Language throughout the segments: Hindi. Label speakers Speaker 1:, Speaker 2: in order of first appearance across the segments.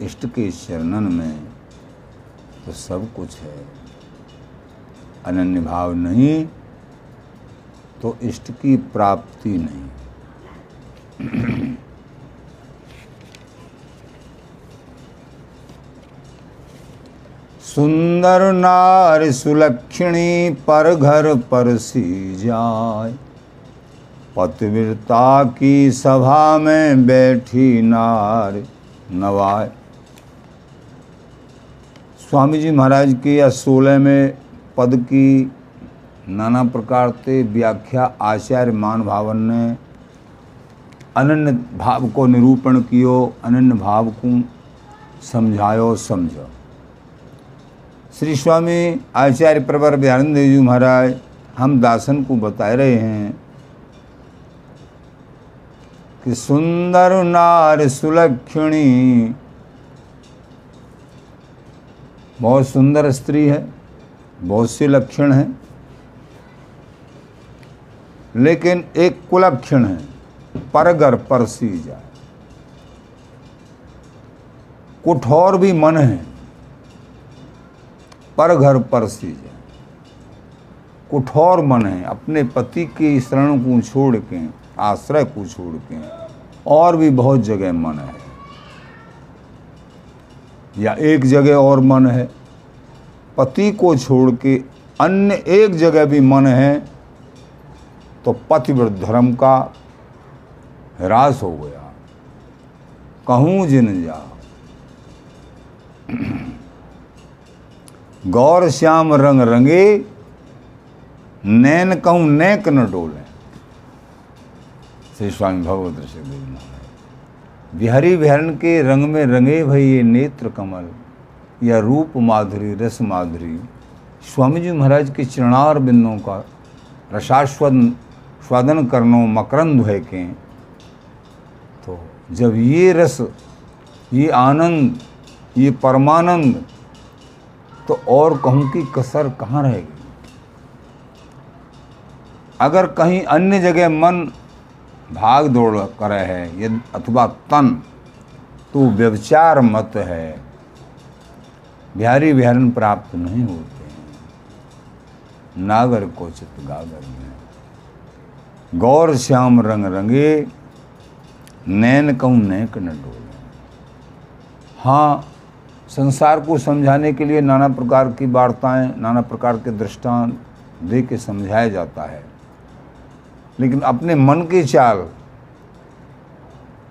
Speaker 1: इष्ट के चरणन में तो सब कुछ है। अनन्य भाव नहीं तो इष्ट की प्राप्ति नहीं। सुंदर नार सुलक्षणी पर घर पर सी जाय पतिव्रता की सभा में बैठी नार नवाय स्वामी जी महाराज के या सोलह में पद की नाना प्रकार से व्याख्या, आचार्य मान भावन ने अनन्य भाव को निरूपण कियो, अनन्य भाव को समझायो समझो श्री स्वामी आचार्य प्रवर दयानंद जी महाराज, हम दासन को बता रहे हैं कि सुंदर नार सुलक्षणी बहुत सुंदर स्त्री है, बहुत से लक्षण हैं, लेकिन एक कुलक्षण है, परगर परसी जाए। कुठौर भी मन है पर घर परसी जाए। कुठौर मन है, अपने पति के शरण को छोड़ के, आश्रय को छोड़ के, और भी बहुत जगह मन है। या एक जगह और मन है। पति को छोड़ के अन्य एक जगह भी मन है तो पतिव्रत धर्म का ह्रास हो गया। कहूँ जिन जा। गौर श्याम रंग रंगे, नैन कहूँ नैक न डोले। श्री स्वामी भगवत ऋषि देव बिहारी बिहारन के रंग में रंगे भई ये नेत्र कमल, या रूप माधुरी, रस माधुरी। स्वामी जी महाराज के चरणार बिंदों का रसास्वद स्वादन करनो मकरंद है के। तो जब ये रस, ये आनंद, ये परमानंद तो और कहूँ की कसर कहाँ रहेगी? अगर कहीं अन्य जगह मन भाग दौड़ करे है यदि अथवा तन तो व्यवचार मत है। बिहारी बिहारन प्राप्त नहीं होते हैं। नागर को चित गागर में गौर श्याम रंग रंगे, नैन कहूँ नैक न डोले। हाँ संसार को समझाने के लिए नाना प्रकार की वार्ताएँ, नाना प्रकार के दृष्टांत दे के समझाया जाता है। लेकिन अपने मन की चाल,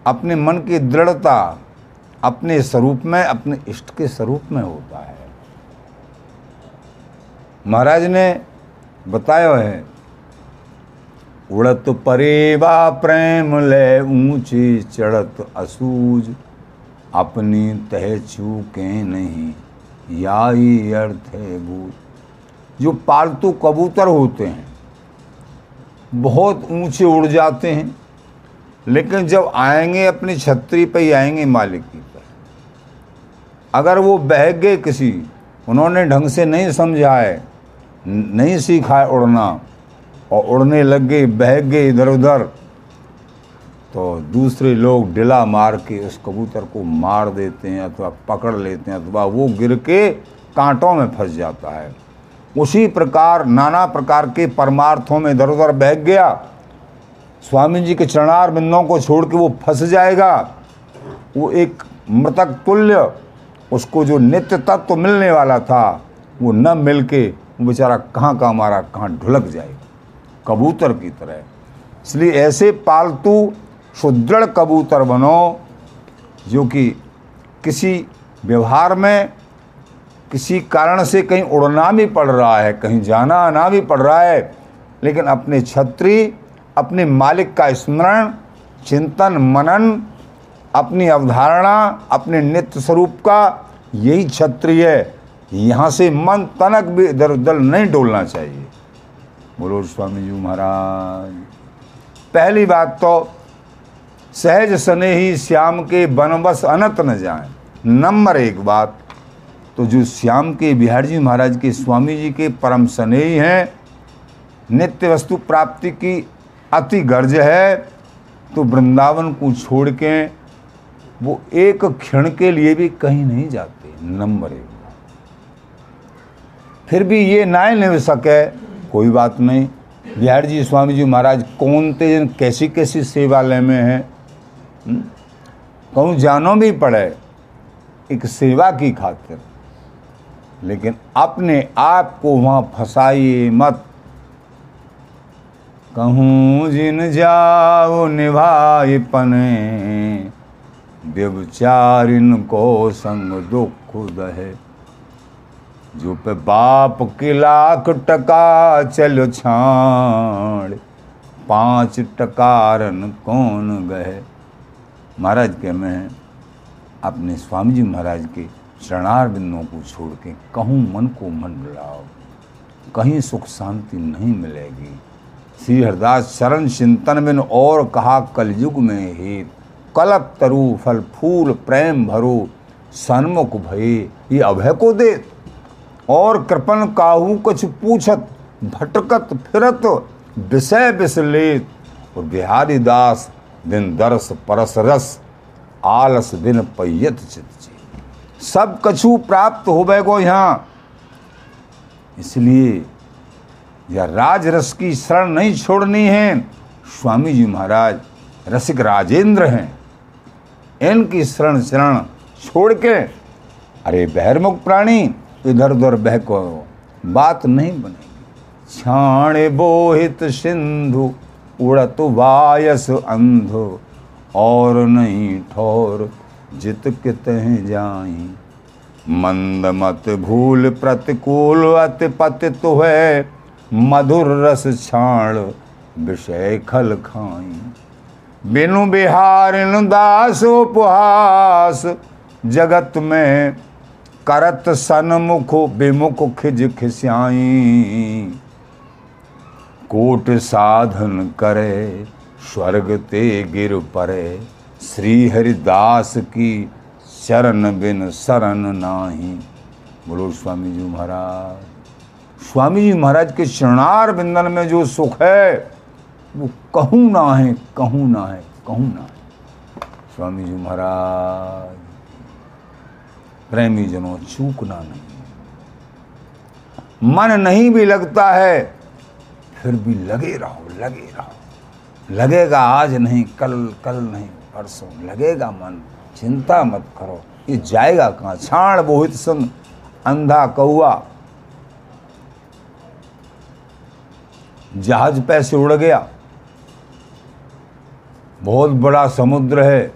Speaker 1: अपने मन की दृढ़ता अपने स्वरूप में, अपने इष्ट के स्वरूप में होता है। महाराज ने बताया है, उड़त परेवा प्रेम ले ऊँची चढ़त असूज, अपनी तह चूके नहीं, याई अर्थ है भूत। जो पालतू कबूतर होते हैं बहुत ऊँचे उड़ जाते हैं, लेकिन जब आएँगे अपनी छतरी पर ही आएँगे मालिक की पर अगर वो बह गए किसी, उन्होंने ढंग से नहीं समझा है नहीं सीखा उड़ना, और उड़ने लग गए, बह गए इधर उधर तो दूसरे लोग डिला मार के उस कबूतर को मार देते हैं, अथवा पकड़ लेते हैं, अथवा वो गिर के कांटों में फंस जाता है। उसी प्रकार, नाना प्रकार के परमार्थों में इधर उधर बह गया। स्वामी जी के चरणार बिंदों को छोड़ के वो फंस जाएगा। वो एक मृतक तुल्य, उसको जो नित्य तत्व तो मिलने वाला था, वो न मिल के बेचारा कहाँ कहाँ मारा कहाँ ढुलक जाएगा। कबूतर की तरह। इसलिए ऐसे पालतू, सुदृढ़ कबूतर बनो, जो कि किसी व्यवहार में किसी कारण से कहीं उड़ना भी पड़ रहा है, कहीं जाना आना भी पड़ रहा है, लेकिन अपने छत्री, अपने मालिक का स्मरण, चिंतन, मनन, अपनी अवधारणा, अपने नित्य स्वरूप का यही छत्री है। यहाँ से मन तनक भी इधर उधर नहीं डोलना चाहिए। बोलो स्वामी जी महाराज। पहली बात तो सहज सने ही श्याम के बनबस अनत न जाए। नंबर एक बात तो जो श्याम के, बिहार जी महाराज के स्वामी जी के परम स्नेही हैं, नित्य वस्तु प्राप्ति की अति गर्ज है तो वृंदावन को छोड़ के वो एक क्षण के लिए भी कहीं नहीं जाते, नंबर एक फिर भी ये ना नहीं सके, कोई बात नहीं। बिहार जी स्वामी जी महाराज कौन थे कैसी कैसी सेवालय में हैं? हम्म? कहूँ जानो भी पड़े, एक सेवा की खातिर। लेकिन अपने आप को वहाँ फंसाइए मत। कहूँ, जिन जाओ निभाए पने व्यवचारिन को संग दुख दहे। जो पे बाप के लाख टका चल छाड़। पाँच टकारन कौन गए महाराज के मैं अपने स्वामी जी महाराज के चरणार बिंदुओं को छोड़ के कहूँ मन को मन बुलाओ कहीं सुख शांति नहीं मिलेगी। श्री हरदास चरण चिंतन बिन और कहा, कलयुग में हेत, कलप तरु, फल फूल, प्रेम भरो, सन्मुख भये, ये अभय को दे और कृपन काहू कुछ पूछत, भटकत फिरत, विषय विसलेत। और बिहारी दास दिन दरस परस रस, आलस दिन पैयत चित। सब कछु प्राप्त हो को यहाँ। इसलिए यह राज रस की शरण नहीं छोड़नी है। स्वामी जी महाराज, रसिक राजेंद्र हैं। इनकी शरण शरण छोड़ के, अरे बहरमुख प्राणी, इधर उधर बहको बात नहीं बनेगी। छाण बोहित सिंधु, उड़त वायस अंधो, और नहीं ठोर जित कित जाई। मंद मत भूल प्रतिकूल अति पतित तो है मधुर रस छाण विषय खल खाई। बिनु बिहार दास उपहास, जगत में करत सनमुख विमुख खिज खिस्याई। कोट साधन करे, स्वर्ग ते गिर परे श्री हरिदास की शरण बिन शरण नाही। बोलो स्वामी जी महाराज। स्वामी जी महाराज के शरणार बिंदन में जो सुख है, वो कहूँ ना है, कहूँ ना है, कहूँ ना है। स्वामी जी महाराज प्रेमी जनों चूकना नहीं। मन नहीं भी लगता है, फिर भी लगे रहो लगे रहो। लगेगा आज नहीं, कल कल नहीं। परसों लगेगा मन। चिंता मत करो। ये जाएगा कहाँ? छाण बोहित सुन, अंधा कौआ जहाज़ पैसे उड़ गया। बहुत बड़ा समुद्र है।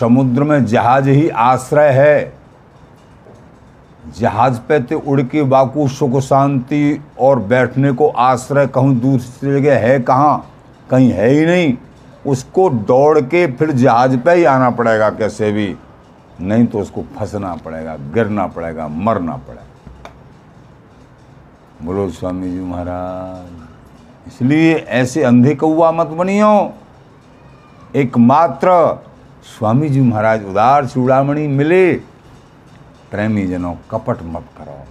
Speaker 1: समुद्र में जहाज़ ही आश्रय है। जहाज़ पे तो उड़ के बाकू सुख शांति और बैठने को आश्रय कहूँ दूसरी जगह है कहाँ? कहीं है ही नहीं। उसको दौड़ के फिर जहाज़ पे ही आना पड़ेगा कैसे भी। नहीं तो उसको फंसना पड़ेगा, गिरना पड़ेगा, मरना पड़ेगा। बोलो स्वामी जी महाराज, इसलिए ऐसे अंधे कौआ मत बनियो। एकमात्र स्वामी जी महाराज उदार चूड़ामणि मिले, प्रेमी जनों कपट मत करो।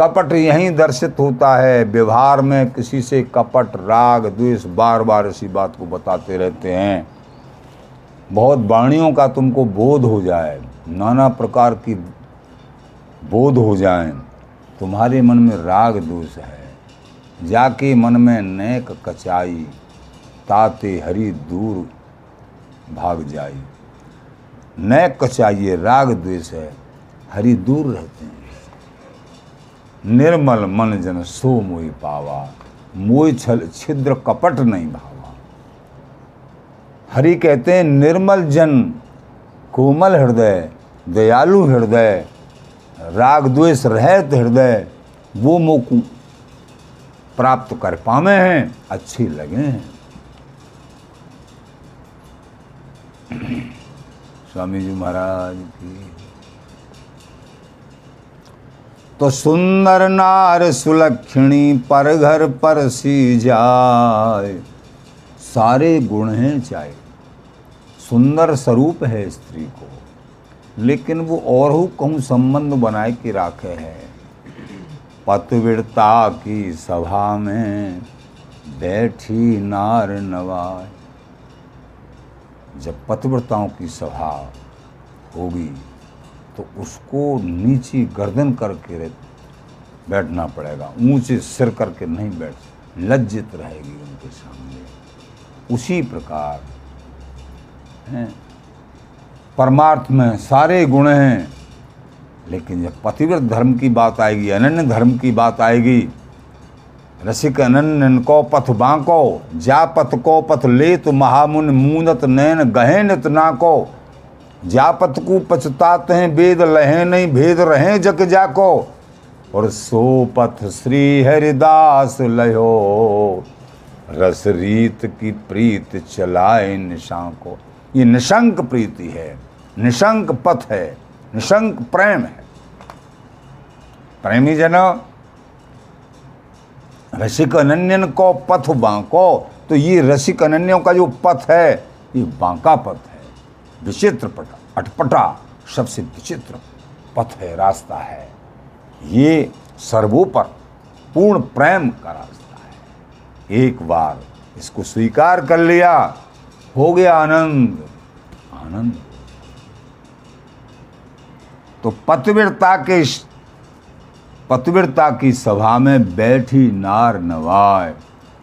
Speaker 1: कपट यहीं दर्शित होता है। व्यवहार में किसी से कपट, राग, द्वेष बार बार इसी बात को बताते रहते हैं। बहुत वाणियों का तुमको बोध हो जाए, नाना प्रकार की बोध हो जाए। तुम्हारे मन में राग दोष है। जाके मन में नेक कचाई, ताते हरी दूर भाग जाई। न कचाइए राग द्वेष है, हरि दूर रहते हैं। निर्मल मन जन सो मोई पावा मोई छल छिद्र कपट नहीं भावा। हरि कहते हैं, निर्मल जन, कोमल हृदय, दयालु हृदय, राग द्वेष रहत हृदय, वो मोकू प्राप्त कर पावे हैं, अच्छे लगे हैं। स्वामी जी महाराज की तो सुंदर नार सुलक्षणी पर घर पर सी जाए। सारे गुण हैं चाहे। सुंदर स्वरूप है स्त्री को। लेकिन वो और हो कहूँ संबंध बनाए के राखे है। पतविड़ता की सभा में बैठी नार नवाय। जब पतिव्रताओं की सभा होगी तो उसको नीची गर्दन करके बैठना पड़ेगा, ऊँचे सिर करके नहीं बैठ लज्जित रहेगी उनके सामने। उसी प्रकार, हैं, परमार्थ में सारे गुण हैं, लेकिन जब पतिव्रत धर्म की बात आएगी, अनन्य धर्म की बात आएगी, रसिक अनन्य को पथ बांको जा पथ को पथ ले तो महामुन मूनत नैन गहे नित ना को जापत को पछताते हैं, वेद लहे नहीं, भेद रहे जग जाको। और सो पथ श्री हरिदास लयो रस रीत की प्रीत चलाए निशां को। ये निशंक प्रीति है, निशंक पथ है, निशंक प्रेम है। प्रेमी जन, रसिक अनन्यन को पथ बांको। तो ये रसिक अनन्यों का जो पथ है, ये बांका पथ है। विचित्र पट अटपटा, सबसे विचित्र पथ है, रास्ता है। ये सर्वोपर पूर्ण प्रेम का रास्ता है। एक बार इसको स्वीकार कर लिया, हो गया आनंद आनंद। तो पतिव्रता के पतिव्रता की सभा में बैठी नार नवाय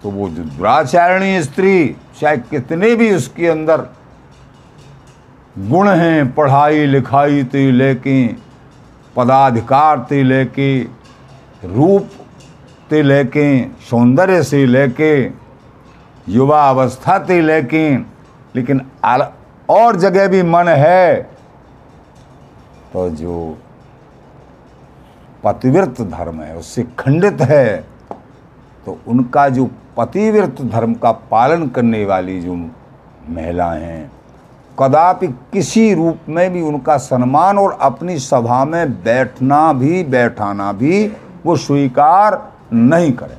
Speaker 1: तो वो जो दुराचारणी स्त्री, चाहे कितने भी उसके अंदर गुण हैं, पढ़ाई लिखाई ते लेके, पदाधिकार ते लेके, रूप ते लेके, सौंदर्य से लेके, युवा अवस्था ते लेके, लेकिन और जगह भी मन है। तो जो पतिव्रत धर्म है, उससे खंडित है तो उनका जो पतिव्रत धर्म का पालन करने वाली जो महिलाएँ हैं कदापि किसी रूप में भी उनका सम्मान और अपनी सभा में बैठना भी, बैठाना भी वो स्वीकार नहीं करें।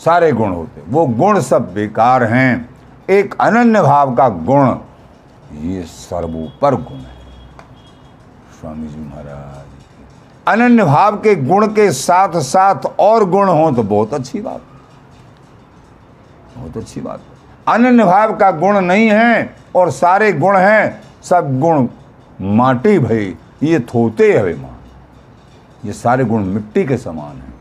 Speaker 1: सारे गुण होते वो गुण सब बेकार हैं। एक अनन्य भाव का गुण, ये सर्वोपर गुण है। स्वामी जी महाराज, अनन्य भाव के गुण के साथ साथ और गुण हो तो बहुत अच्छी बात। बहुत अच्छी बात। अनन्य भाव का गुण नहीं है और सारे गुण हैं, सब गुण माटी भई, ये थोते है माँ। ये सारे गुण मिट्टी के समान हैं।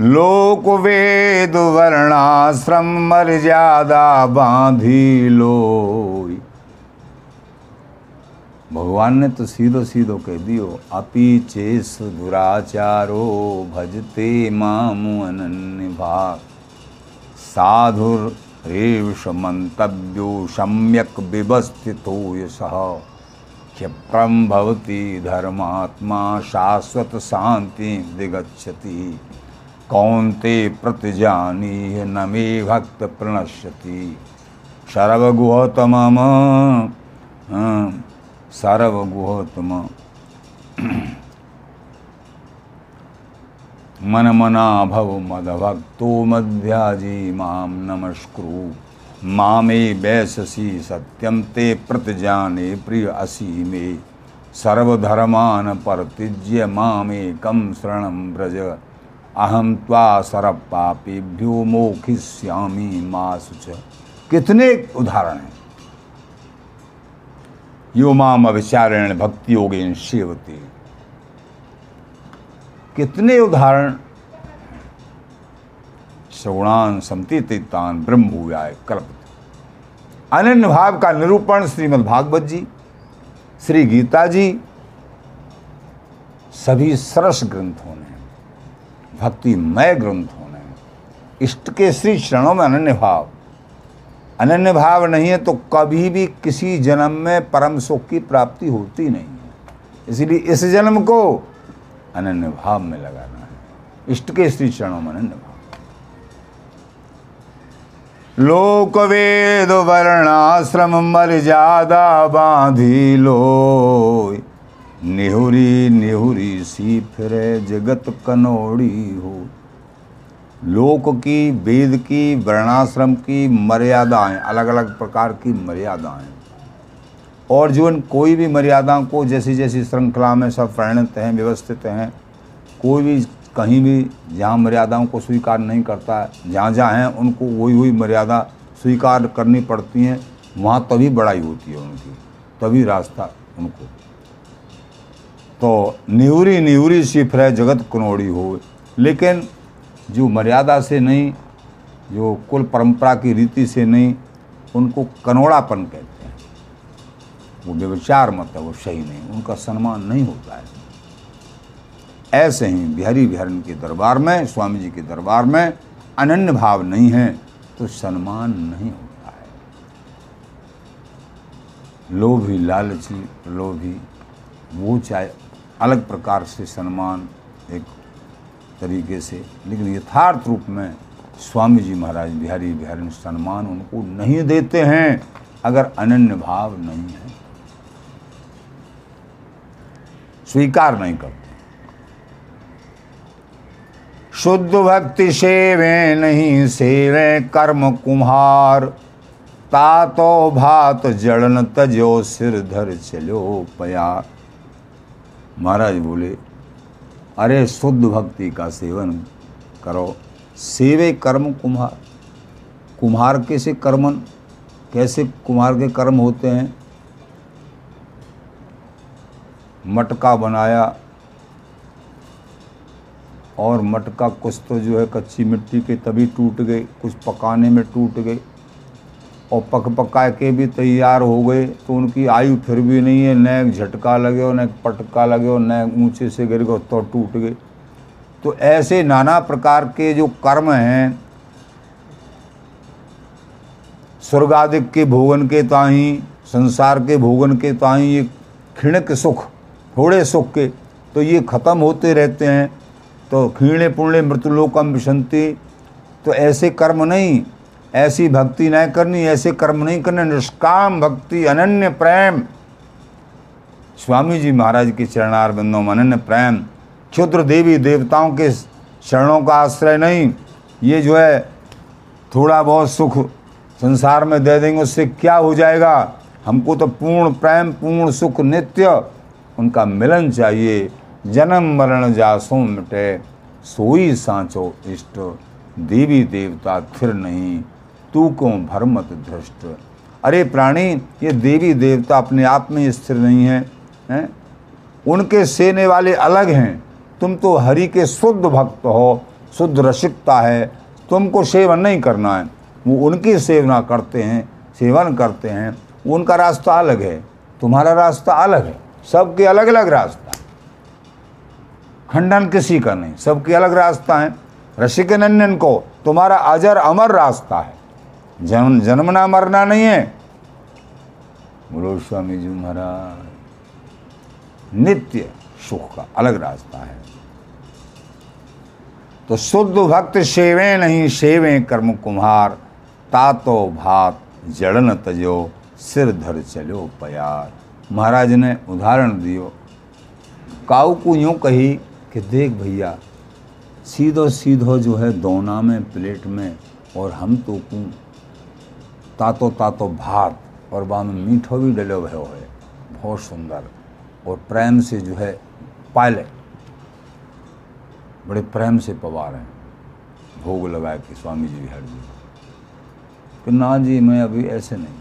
Speaker 1: लोक वेद वर्णाश्रम मर्यादा बांधी लो भगवान ने तो सीधो सीधो कह दियो, अपी चेस दुराचारो भजते मामु अनन्य भाग साधुरेष मंतव्यो सम्यक व्यवस्थितो यश। क्षिप्रम भवती धर्मात्मा शाश्वत शांति दिगछति कौंते प्रतिजानी न मे भक्त प्रणश्यति। सर्वगुहतम सर्वगुहतम मन मना भव मदभक्तो मध्याजी माम नमस्कुरु। मामे वैशसी सत्यम ते प्रतिजाने प्रिय असी मे सर्वधर्मान परतिज्य मामे कम शरण ब्रज अहम त्वा सरप पापेभ्यो मोखिष्यामी मासुच कितने उदाहरण हैं। यो माम अविचारण भक्ति योगेन शिवती कितने उदाहरण श्रवणान समतीतान ब्रह्म हुआ कल्प अनन्य भाव का निरूपण श्रीमद् भागवत जी, श्री गीता जी, सभी सरस ग्रंथों ने भक्तिमय ग्रंथों ने इष्ट के श्री चरणों में अनन्य भाव। अनन्य भाव नहीं है तो कभी भी किसी जन्म में परम सुख की प्राप्ति होती नहीं है। इसीलिए इस जन्म को अनन्य भाव में लगाना है। इष्ट के श्री चरणों में अनन्य भाव। लोक वेद वर्णाश्रम मर्यादा बांधी लो निहुरी निहुरी सी फिरे जगत कनोड़ी हो। लोक की, वेद की, वर्णाश्रम की मर्यादाएँ अलग अलग प्रकार की मर्यादाएँ और जीवन कोई भी मर्यादाओं को जैसी जैसी श्रृंखला में सब परिणत हैं, व्यवस्थित हैं, कोई भी कहीं भी जहाँ मर्यादाओं को स्वीकार नहीं करता है जहाँ जहाँ हैं, उनको वही वही मर्यादा स्वीकार करनी पड़ती हैं, वहाँ तभी बड़ाई होती है उनकी, तभी रास्ता उनको। तो न्यूरी न्यूरी सी फिर जगत कनौड़ी हो, लेकिन जो मर्यादा से नहीं, जो कुल परंपरा की रीति से नहीं, उनको कनौड़ापन कहते हैं। वो व्यविचार मत है, वो सही नहीं, उनका सम्मान नहीं होता है। ऐसे ही बिहारी बिहारन के दरबार में, स्वामी जी के दरबार में अनन्य भाव नहीं है तो सम्मान नहीं होता है। लोभी लालची, लोभी, वो चाहे अलग प्रकार से सम्मान एक तरीके से। लेकिन यथार्थ रूप में स्वामी जी महाराज बिहारी बिहारी सम्मान उनको नहीं देते हैं, अगर अनन्य भाव नहीं है। स्वीकार नहीं करते। शुद्ध भक्ति सेवे नहीं, सेवे कर्म कुम्हार। तातो भात जड़न तजो सिर धर चलो प्यार। महाराज बोले अरे शुद्ध भक्ति का सेवन करो। सेवे कर्म कुम्हार। कुम्हार कैसे कर्मन? कैसे कुम्हार के कर्म होते हैं? मटका बनाया और मटका कुछ तो जो है कच्ची मिट्टी के तभी टूट गए, कुछ पकाने में टूट गए। और पक पका के भी तैयार हो गए तो उनकी आयु फिर भी नहीं है। न एक झटका लगे और न एक पटका लगे और न ऊँचे से गिर गए तो टूट गए। तो ऐसे नाना प्रकार के जो कर्म हैं स्वर्गादिक के भोगन के ताही, संसार के भोगन के ताही ये खिणक सुख, थोड़े सुख के तो ये खत्म होते रहते हैं। तो क्षीणे पुण्य मृत्युलोकम विशंति। तो ऐसे कर्म नहीं ऐसी भक्ति नहीं करनी, ऐसे कर्म नहीं करने, निष्काम भक्ति, अनन्य प्रेम। स्वामी जी महाराज के चरणार बंदों में अनन्य प्रेम। क्षुद्र देवी देवताओं के शरणों का आश्रय नहीं। ये जो है, थोड़ा बहुत सुख संसार में दे देंगे, उससे क्या हो जाएगा? हमको तो पूर्ण प्रेम, पूर्ण सुख, नित्य, उनका मिलन चाहिए। जन्म मरण जासो मिटे, सोई सांचो इष्ट। देवी देवता फिर नहीं। तू क्यों भरमत धृष्ट। अरे प्राणी, ये देवी देवता अपने आप में स्थिर नहीं है, हैं? उनके सेने वाले अलग हैं। तुम तो हरि के शुद्ध भक्त हो, शुद्ध रसिकता है। तुमको सेवन नहीं करना है। वो उनकी सेवना करते हैं, सेवन करते हैं। उनका रास्ता अलग है, तुम्हारा रास्ता अलग है। सबके अलग अलग रास्ता। खंडन किसी का नहीं, सबके अलग रास्ता है। रसिक नंदन को तुम्हारा अजर अमर रास्ता है। जन्म, जन्मना मरना नहीं है। बोलो स्वामी जी महाराज, नित्य सुख का अलग रास्ता है। तो शुद्ध भक्त सेवे नहीं, सेवे कर्म कुम्हार, तातो भात जड़न तजो, सिर धर चलो प्यार। महाराज ने उदाहरण दियो। काऊ को यूँ कही कि देख भैया सीधो सीधो जो है दोना में, प्लेट में, और हम तो कूँ तातो तातो भात और बाद में मीठो भी डलो भयो है। बहुत सुंदर। और प्रेम से जो है, पायले। बड़े प्रेम से पवा रहे हैं। भोग लगाए कि स्वामी जी हर जी कि ना जी, मैं अभी ऐसे नहीं।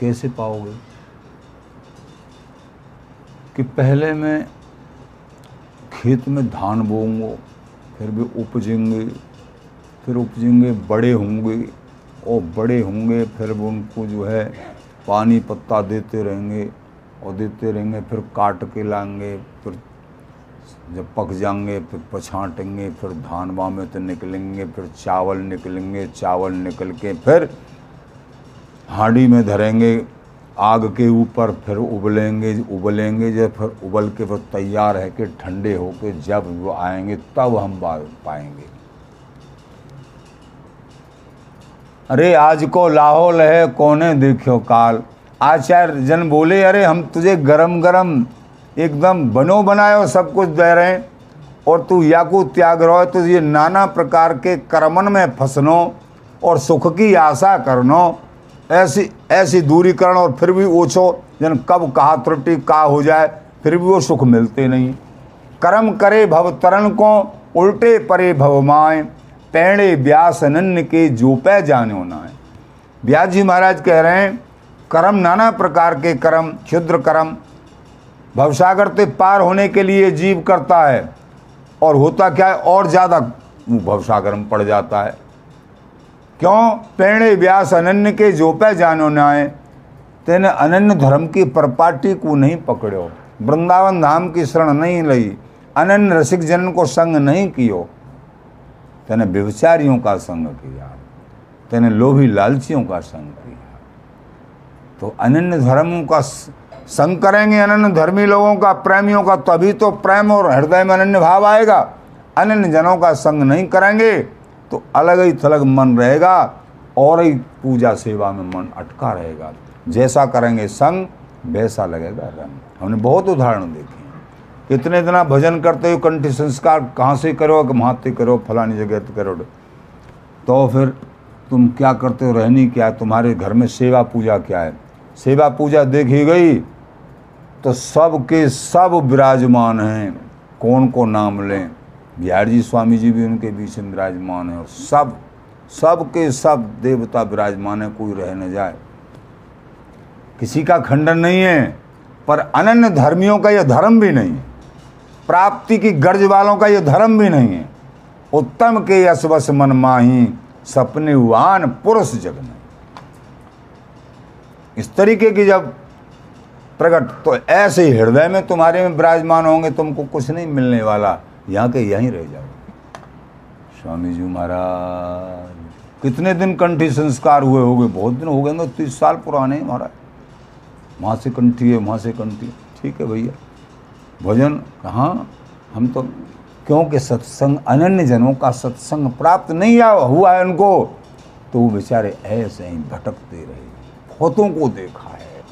Speaker 1: कैसे पाओगे? कि पहले मैं खेत में धान बोऊँगा, फिर भी उपजेंगे, फिर उपजेंगे, बड़े होंगे। और बड़े होंगे, फिर वो उनको जो है पानी पत्ता देते रहेंगे और देते रहेंगे, फिर काट के लाएँगे, फिर जब पक जाएँगे, फिर पछाटेंगे, फिर धान बामे तो निकलेंगे, फिर चावल निकलेंगे, चावल निकल के फिर हांडी में धरेंगे, आग के ऊपर फिर उबलेंगे उबलेंगे, जब फिर उबल के फिर तैयार है कि ठंडे होके जब वो आएँगे, तब हम पाएँगे। अरे आज को लाहौल है, कोने देखो काल। आचार्य जन बोले, अरे हम तुझे गरम गरम एकदम बनो बनायो सब कुछ दे रहे हैं, और तू या को त्याग रहो तो ये नाना प्रकार के कर्मन में फंसनो और सुख की आशा करनो। ऐसी ऐसी दूरीकरण और फिर भी ओछो, जन कब कहा त्रुटि, का हो जाए, फिर भी वो सुख मिलते नहीं। कर्म करे भव तरण को, उल्टे परे भवमाए पैणे व्यास अनन्य के जोपै जानो ना है। व्यास जी महाराज कह रहे हैं, कर्म नाना प्रकार के कर्म, क्षुद्र कर्म, भवसागर से पार होने के लिए जीव करता है, और होता क्या है, और ज़्यादा भवसागर में पड़ जाता है। क्यों? पेणे व्यास अनन्य के जोपे जानो नाए तेने अनन्य धर्म की परपाटी को नहीं पकड़ो, वृंदावन धाम की शरण नहीं लई अनन्य रसिक जन को संग नहीं कियो। तेने व्यवचारियों का संग किया, तेने लोभी लालचियों का संग किया। तो अनन्य धर्मों का संग करेंगे अनन्य धर्मी लोगों का, प्रेमियों का, तभी तो प्रेम और हृदय में अनन्य भाव आएगा। अनन्य जनों का संग नहीं करेंगे तो अलग ही थलग मन रहेगा, और ही पूजा सेवा में मन अटका रहेगा। जैसा करेंगे संग, वैसा लगेगा रंग। हमने बहुत उदाहरण देखे। कितने दिना भजन करते हो कंठ संस्कार कहाँ से करो वहाँ करो, फलानी जगह करो। तो फिर तुम क्या करते हो, रहनी क्या है? तुम्हारे घर में सेवा पूजा क्या है? सेवा पूजा देखी गई तो सब के सब विराजमान हैं। कौन को नाम लें? बिहार जी, स्वामी जी भी उनके बीच में विराजमान है और सब सब के सब देवता विराजमान है, कोई रह न जाए। किसी का खंडन नहीं है, पर अनन्य धर्मियों का यह धर्म भी नहीं है। प्राप्ति की गर्ज वालों का यह धर्म भी नहीं है। उत्तम के यशवश मन माही, सपने वान पुरुष जग में इस तरीके की जब प्रकट तो ऐसे हृदय में तुम्हारे में विराजमान होंगे, तुमको कुछ नहीं मिलने वाला। यहाँ के यहीं रह जाओ। स्वामी जी महाराज, कितने दिन कंठी संस्कार हुए हो गए बहुत दिन हो गए ना, तीस साल पुराने महाराज। वहाँ से कंठी है, वहाँ से कंठी। ठीक है भैया। भजन हाँ हम तो क्योंकि सत्संग अनन्य जनों का सत्संग प्राप्त नहीं हुआ है उनको तो वो बेचारे ऐसे ही भटकते रहे बहुतों को देखा है।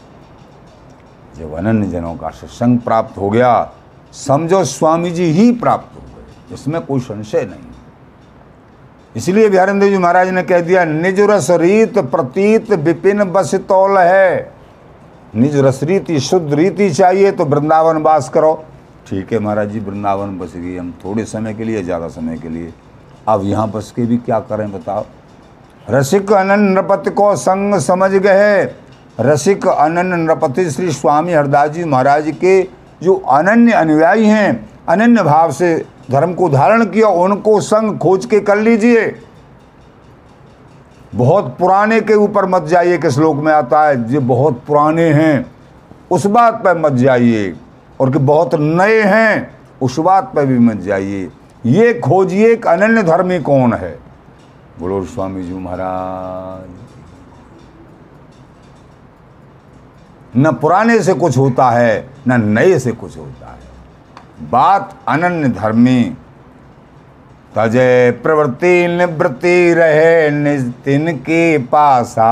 Speaker 1: जब अनन्य जनों का सत्संग प्राप्त हो गया, समझो स्वामी जी ही प्राप्त हो गए, इसमें कोई संशय नहीं। इसलिए बिहारेंद्र जी महाराज ने कह दिया निज रस रीत प्रतीत विपिन बस तौल है। निज रस रीति शुद्ध रीति चाहिए तो वृंदावन वास करो। ठीक है महाराज जी, वृंदावन बस गई। हम थोड़े समय के लिए, ज़्यादा समय के लिए। अब यहाँ बस के भी क्या करें बताओ। रसिक अनन नृपति को संग समझ गए। रसिक अनन नृपति श्री स्वामी हरदास जी महाराज के जो अनन्य अनुयायी हैं, अनन्य भाव से धर्म को धारण किया, उनको संग खोज के कर लीजिए। बहुत पुराने के ऊपर मत जाइए कि श्लोक में आता है जो बहुत पुराने हैं। उस बात पर मत जाइए और कि बहुत नए हैं, उस बात पर भी मत जाइए। ये खोजिए कि अनन्य धर्मी कौन है। बोलो स्वामी जी महाराज। न पुराने से कुछ होता है, न नए से कुछ होता है। बात अनन्य धर्मी तजय प्रवृत्ति निवृत्ति रहे नितिन के पासा।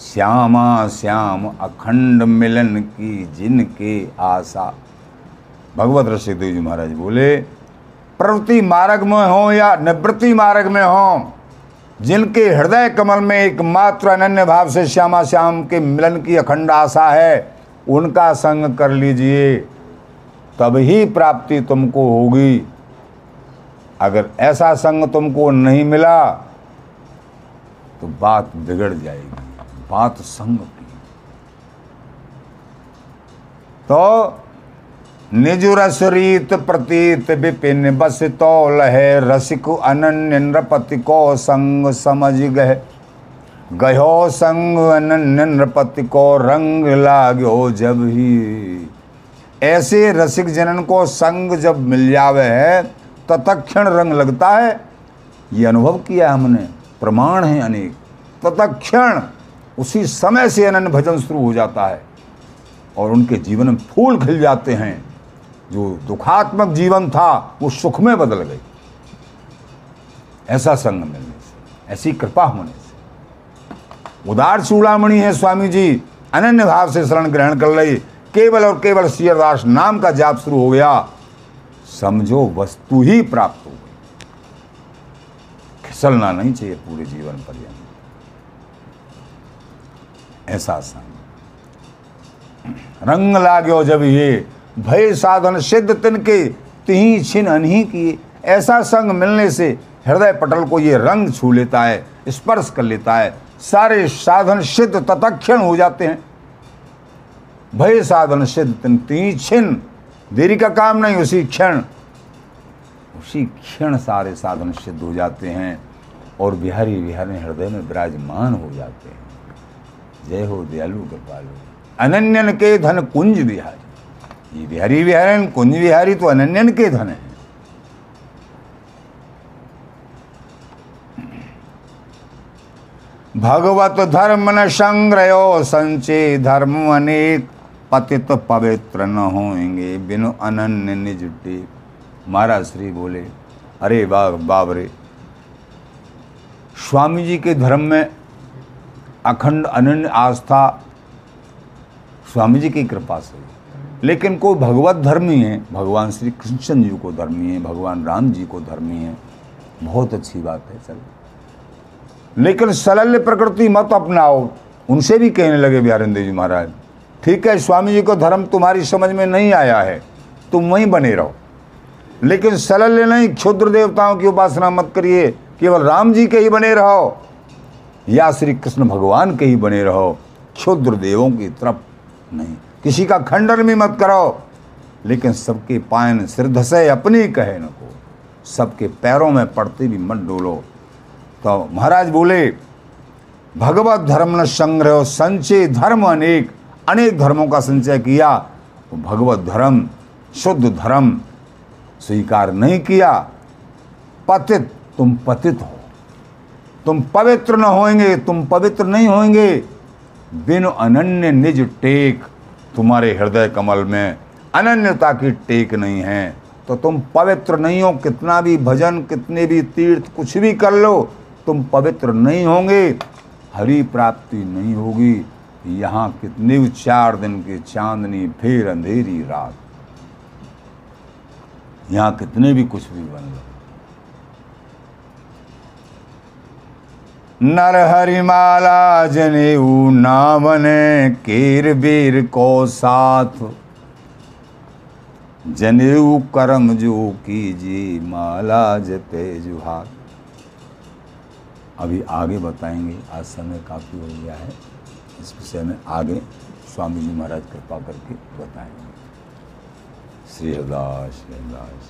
Speaker 1: श्यामा श्याम अखंड मिलन की जिनके आशा। भगवत रसिकदेव जी महाराज बोले, प्रवृत्ति मार्ग में हो या निवृत्ति मार्ग में हो, जिनके हृदय कमल में एकमात्र अनन्य भाव से श्यामा श्याम के मिलन की अखंड आशा है, उनका संग कर लीजिए, तब ही प्राप्ति तुमको होगी। अगर ऐसा संग तुमको नहीं मिला तो बात बिगड़ जाएगी, बात संग की। तो निजुरस रीत प्रतीत विपिन, बस तो लहे रसिक अनन्य नृपति को संग समझ गए। गयो संग अनन्य नृपति को रंग लागो जब ही। ऐसे रसिक जनन को संग जब मिल जावे है तत्क्षण रंग लगता है। ये अनुभव किया हमने। प्रमाण है अनेक। तत्क्षण, उसी समय से अनन्य भजन शुरू हो जाता है और उनके जीवन में फूल खिल जाते हैं। जो दुखात्मक जीवन था, वो सुख में बदल गई। ऐसा संग मिलने से, ऐसी कृपा होने से। उदार चूड़ामणि है स्वामी जी। अनन्य भाव से शरण ग्रहण कर ली केवल और केवल सियरदास नाम का जाप शुरू हो गया। समझो वस्तु ही प्राप्त हो गई। खिसलना नहीं चाहिए पूरे जीवन पर्यंत। ऐसा संग रंग लागो जब ये भय साधन सिद्ध तिनके तिही छिन अनही किए। ऐसा संग मिलने से हृदय पटल को ये रंग छू लेता है, स्पर्श कर लेता है। सारे साधन सिद्ध तत्क्षण हो जाते हैं। भय साधन सिद्ध तीक्षण देरी का काम नहीं, उसी क्षण। उसी क्षण सारे साधन सिद्ध हो जाते हैं और बिहारी बिहारी हृदय में विराजमान हो जाते हैं। जय हो दयालु कृपालु अनन्यन के धन कुंज बिहारी। ये बिहारी बिहारन कुंज बिहारी तो अनन्यन के धन है। भगवत धर्म न संग्रह, संचे धर्म अनेक। पतित पवित्र न होंगे बिनु अनन्य निज महाराज श्री बोले, अरे बाब बाबरे स्वामी जी के धर्म में अखंड अनन्य आस्था स्वामी जी की कृपा से लेकिन कोई भगवत धर्मी है, भगवान श्री कृष्ण जी को धर्मी है, भगवान राम जी को धर्मी है, बहुत अच्छी बात है, चल। लेकिन सलल्य प्रकृति मत अपनाओ। उनसे भी कहने लगे बिहारेंद्र जी महाराज ठीक है, स्वामी जी को धर्म तुम्हारी समझ में नहीं आया है, तुम वहीं बने रहो। लेकिन सलल्य नहीं, क्षुद्र देवताओं की उपासना मत करिए, केवल राम जी के ही बने रहो, या श्री कृष्ण भगवान के ही बने रहो, क्षुद्र देवों की तरफ़ नहीं। किसी का खंडन भी मत करो, लेकिन सबके पायन सिर से अपनी कहे न को, सबके पैरों में पड़ते भी मत डोलो। तो महाराज बोले, भगवत धर्म न संग्रह, संचय धर्म अनेक अनेक धर्मों का संचय किया तो भगवत धर्म, शुद्ध धर्म स्वीकार नहीं किया। पतित, तुम पतित हो। तुम पवित्र न होंगे तुम पवित्र नहीं होंगे बिन अनन्य निज टेक, तुम्हारे हृदय कमल में अनन्यता की टेक नहीं है। तो तुम पवित्र नहीं हो, कितना भी भजन, कितने भी तीर्थ, कुछ भी कर लो, तुम पवित्र नहीं होंगे, हरि प्राप्ति नहीं होगी। यहाँ कितने चार दिन की चांदनी, फिर अंधेरी रात। यहाँ कितने भी कुछ भी बन गए नर हरिमाला जनेऊ नामने केर बेर को साथ। जनेऊ करम जो कीजिए, माला जते जुहार अभी आगे बताएँगे, आज समय काफ़ी हो गया है। इस विषय में आगे स्वामी जी महाराज कृपा करके बताएँगे। श्री हरदास हरदास।